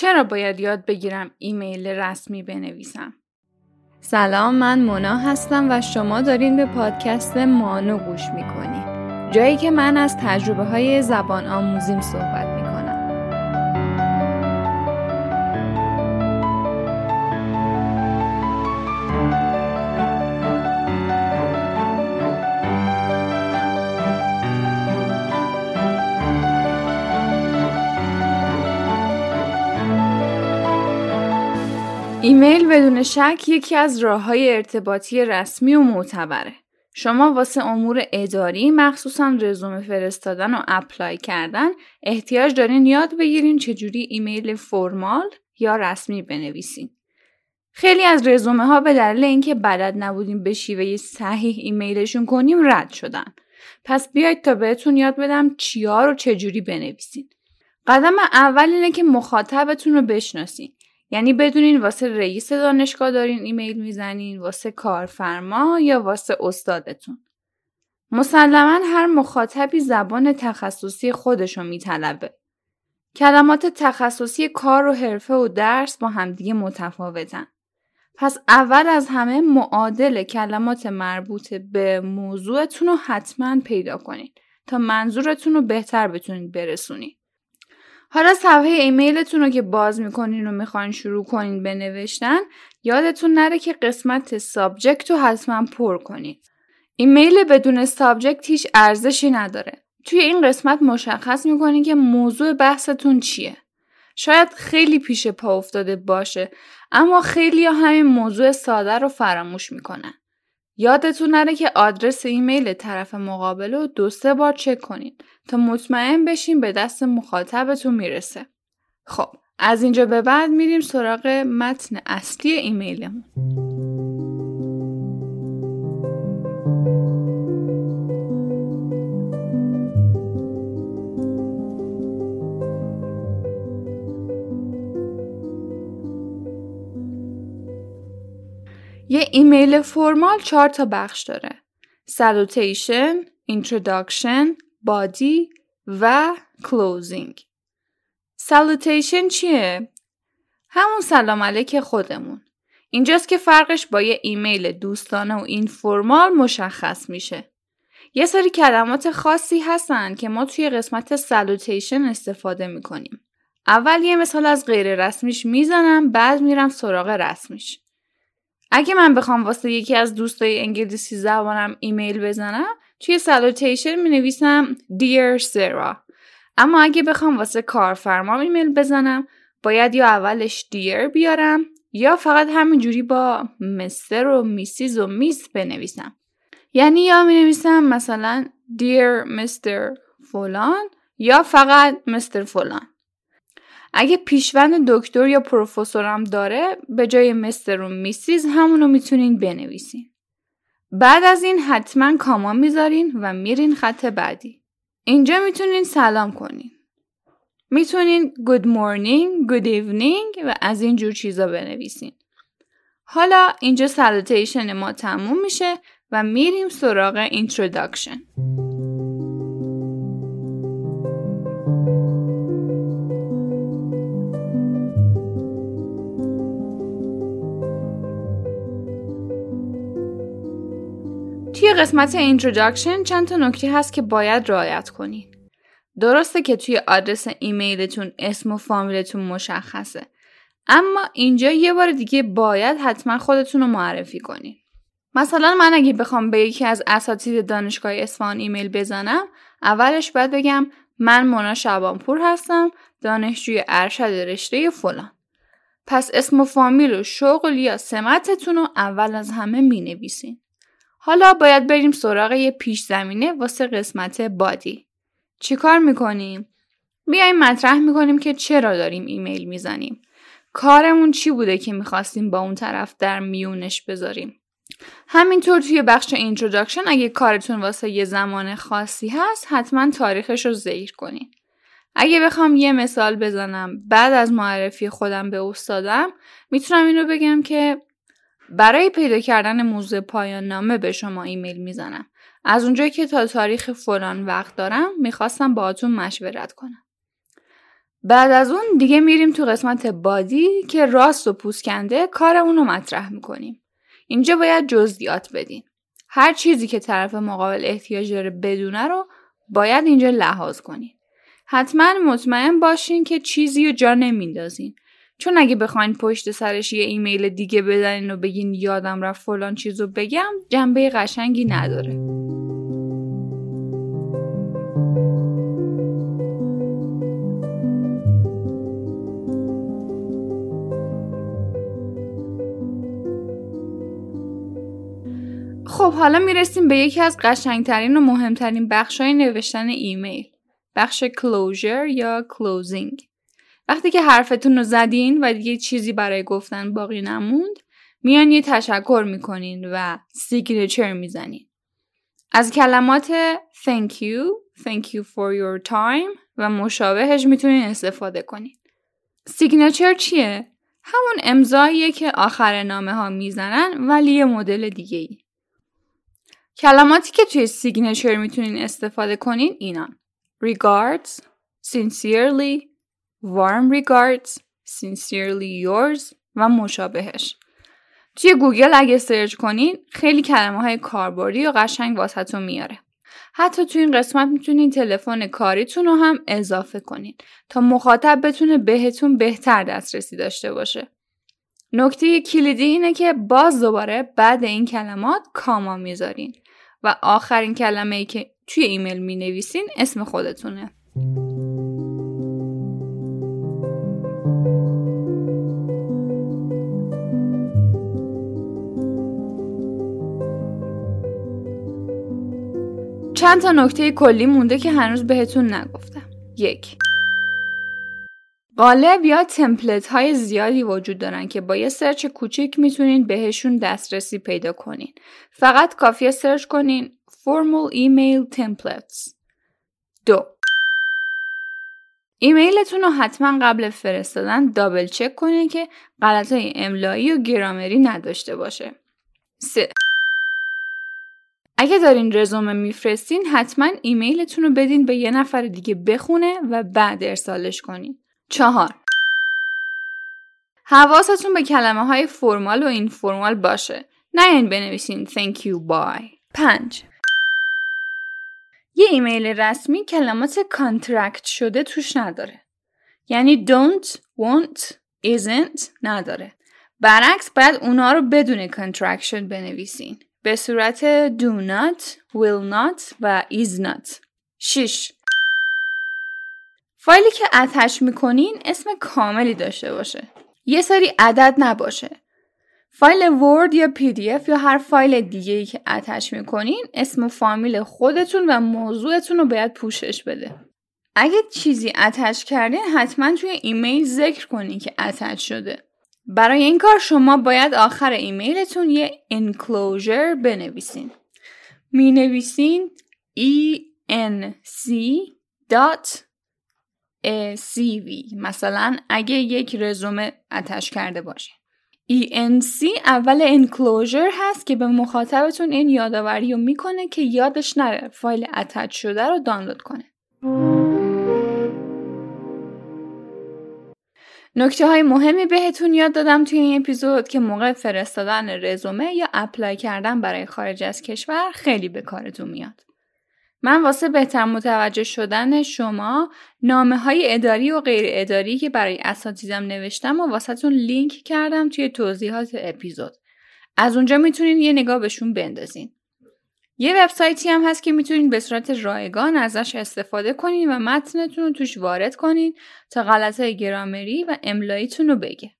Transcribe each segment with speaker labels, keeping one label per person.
Speaker 1: چرا باید یاد بگیرم ایمیل رسمی بنویسم؟
Speaker 2: سلام من مونا هستم و شما دارین به پادکست مانو گوش می‌کنید جایی که من از تجربه های زبان آموزیم صحبت
Speaker 1: ایمیل بدون شک یکی از راه های ارتباطی رسمی و معتبره. شما واسه امور اداری مخصوصا رزومه فرستادن و apply کردن احتیاج دارین یاد بگیرین چجوری ایمیل formal یا رسمی بنویسین. خیلی از رزومه ها به دلیل اینکه بلد نبودیم به شیوه صحیح ایمیلشون کنیم رد شدن. پس بیاید تا بهتون یاد بدم چیا رو چجوری بنویسین. قدم اول اینه که مخاطبتون رو بشناسین. یعنی بدونین واسه رئیس دانشگاه دارین ایمیل می‌زنین واسه کارفرما یا واسه استادتون. مسلما هر مخاطبی زبان تخصصی خودشو میطلبه. کلمات تخصصی کار و حرفه و درس با همدیگه متفاوتن. پس اول از همه معادل کلمات مربوط به موضوعتون رو حتما پیدا کنید تا منظورتون رو بهتر بتونید برسونید. حالا صفحه ایمیلتون رو که باز می‌کنین و می‌خواین شروع کنین به یادتون نره که قسمت subject رو حتما پر کنین. ایمیل بدون subject هیچ ارزشی نداره. توی این قسمت مشخص می‌کنین که موضوع بحثتون چیه. شاید خیلی پیش پا افتاده باشه اما خیلی همین موضوع ساده رو فراموش می‌کنن. یادتون نره که آدرس ایمیل طرف مقابل رو دو سه بار چک کنین تا مطمئن بشین به دست مخاطبتون می‌رسه. خب از اینجا به بعد میریم سراغ متن اصلی ایمیلمون. یه ایمیل فرمال چهار تا بخش داره. Salutation, Introduction, Body و Closing. Salutation چیه؟ همون سلام علیک خودمون. اینجاست که فرقش با یه ایمیل دوستانه و این فرمال مشخص میشه. یه سری کلمات خاصی هستن که ما توی قسمت سلوتیشن استفاده می‌کنیم. اول یه مثال از غیر رسمیش می‌زنم بعد میرم سراغ رسمیش. اگه من بخوام واسه یکی از دوستای انگلیسی زبانم ایمیل بزنم توی salutation می نویسم Dear Sarah اما اگه بخوام واسه کارفرما ایمیل بزنم باید یا اولش Dear بیارم یا فقط همینجوری با Mr. و Mrs. و Miss بنویسم یعنی یا می نویسم مثلا Dear Mr. فلان یا فقط Mr. فلان اگه پیشوند دکتر یا پروفسورم داره به جای مستر و میسیز همونو می‌تونین بنویسین. بعد از این حتما کاما می‌ذارین و میرین خط بعدی. اینجا می‌تونین سلام کنین. می‌تونین good morning, good evening و از این جور چیزا بنویسین. حالا اینجا سالوتیشن ما تموم میشه و میریم سراغ introduction. توی قسمت introduction چند تا نکته هست که باید رعایت کنین. درسته که توی آدرس ایمیلتون اسم و فامیلتون مشخصه. اما اینجا یه بار دیگه باید حتما خودتون رو معرفی کنین. مثلا من اگه بخوام به یکی از اساتید دانشگاه اصفهان ایمیل بزنم اولش باید بگم من مونا شبانپور هستم دانشجوی ارشد رشته فلان پس اسم و فامیل و شغل یا سمتتون رو اول از همه می نویسین. حالا باید بریم سراغ یه پیش زمینه واسه قسمت body. چیکار می‌کنیم؟ بیایم مطرح می‌کنیم که چرا داریم ایمیل می‌زنیم. کارمون چی بوده که می‌خواستیم با اون طرف در میونش بذاریم. همینطور توی بخش introduction اگه کارتون واسه یه زمان خاصی هست حتما تاریخش رو ذکر کنین. اگه بخوام یه مثال بزنم بعد از معرفی خودم به استادم می‌تونم این رو بگم که برای پیدا کردن موضوع پایان نامه به شما ایمیل می‌زنم. از اونجایی که تا تاریخ فلان وقت دارم می‌خواستم باهاتون مشورت کنم. بعد از اون دیگه میریم تو قسمت بادی که راست و پوسکنده کار اونو مطرح می‌کنیم. اینجا باید جزئیات بدین. هر چیزی که طرف مقابل احتیاج داره بدونه رو باید اینجا لحاظ کنین. حتما مطمئن باشین که چیزی رو جا نمیندازین. چون اگه بخواین پشت سرش یه ایمیل دیگه بدنین و بگین یادم رفت فلان چیزو بگم جنبه قشنگی نداره. خب حالا می‌رسیم به یکی از قشنگترین و مهمترین بخشای نوشتن ایمیل. بخش closure یا closing. وقتی که حرفتون رو زدین و دیگه چیزی برای گفتن باقی نموند میان یه تشکر می‌کنین و signature می‌زنین. از کلمات thank you, thank you for your time و مشابهش می‌تونین استفاده کنین. signature چیه؟ همون امضاییه که آخر نامه ها می‌زنن ولی یه مدل دیگه ای. کلماتی که توی signature می‌تونین استفاده کنین اینان. regards, sincerely, warm regards, sincerely yours و مشابهش. توی گوگل اگه سرچ کنین خیلی کلمه های کاربردی و قشنگ واسهتون میاره. حتی توی این قسمت می‌تونین تلفن کاریتون رو هم اضافه کنین تا مخاطب بتونه بهتون بهتر دسترسی داشته باشه. نکته کلیدی اینه که باز دوباره بعد این کلمات کاما می‌ذارین و آخرین کلمه ای که توی ایمیل می نویسین اسم خودتونه. چند تا نکته کلی مونده که هنوز بهتون نگفتم. یک قالب یا template های زیادی وجود دارن که با یه سرچ کوچیک می‌تونین بهشون دسترسی پیدا کنین. فقط کافیه سرچ کنین Formal Email Templates دو ایمیلتون رو حتما قبل فرستادن double check کنین که غلطای املایی و گرامری نداشته باشه. 3. اگه دارین رزومه میفرستین حتما ایمیلتون رو بدین به یه نفر دیگه بخونه و بعد ارسالش کنین. چهار حواستون به کلمه های formal و informal باشه. نیاین بنویسین thank you bye. پنج یه ایمیل رسمی کلمات contract شده توش نداره. یعنی don't, won't, isn't نداره. برعکس باید اونا رو بدون contraction بنویسین. به صورت do not, will not و is not. 6. فایلی که attach می‌کنین اسم کاملی داشته باشه. یه سری عدد نباشه. فایل ورد یا پی دی اف یا هر فایل دیگه ای که attach می‌کنین اسم و فامیل خودتون و موضوعتون رو باید پوشش بده. اگه چیزی attach کردین حتما توی ایمیل ذکر کنین که attach شده. برای این کار شما باید آخر ایمیلتون یه enclosure بنویسین. می نویسین e n c CV مثلا اگه یک رزومه اتش کرده باشه ENC اول انکلوژر هست که به مخاطبتون این یادآوری رو می‌کنه که یادش نره فایل اتچ شده رو دانلود کنه. نکته های مهمی بهتون یاد دادم توی این اپیزود که موقع فرستادن رزومه یا اپلای کردن برای خارج از کشور خیلی به کارتون میاد. من واسه بهتر متوجه شدن شما نامه های اداری و غیر اداری که برای اساتیدم نوشتم و واسهتون لینک کردم توی توضیحات اپیزود. از اونجا می‌تونین یه نگاه بهشون بندازین. یه وبسایتی هم هست که می‌تونین به صورت رایگان ازش استفاده کنین و متنتون رو توش وارد کنین تا غلطهای گرامری و املاییتون رو بگه.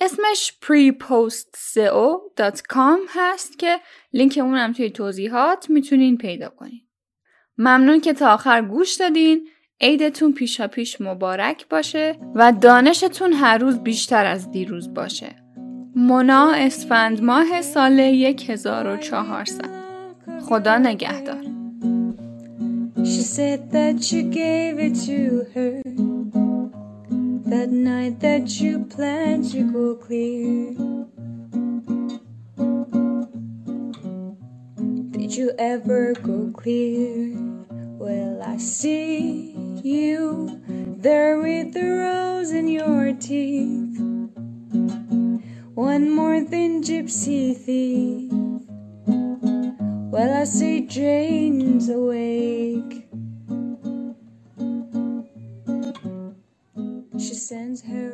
Speaker 1: اسمش prepostseo.com هست که لینک اونم توی توضیحات می‌تونین پیدا کنین. ممنون که تا آخر گوش دادین عیدتون پیشا پیش مبارک باشه و دانشتون هر روز بیشتر از دیروز باشه مونا اسفند ماه سال 1400 خدا نگهدار She said that you gave it to her That night that you planned to go clear Did you ever go clear? Well, I see you there with the rose in your teeth. One more than gypsy thief. Well, I see Jane's awake. She sends her.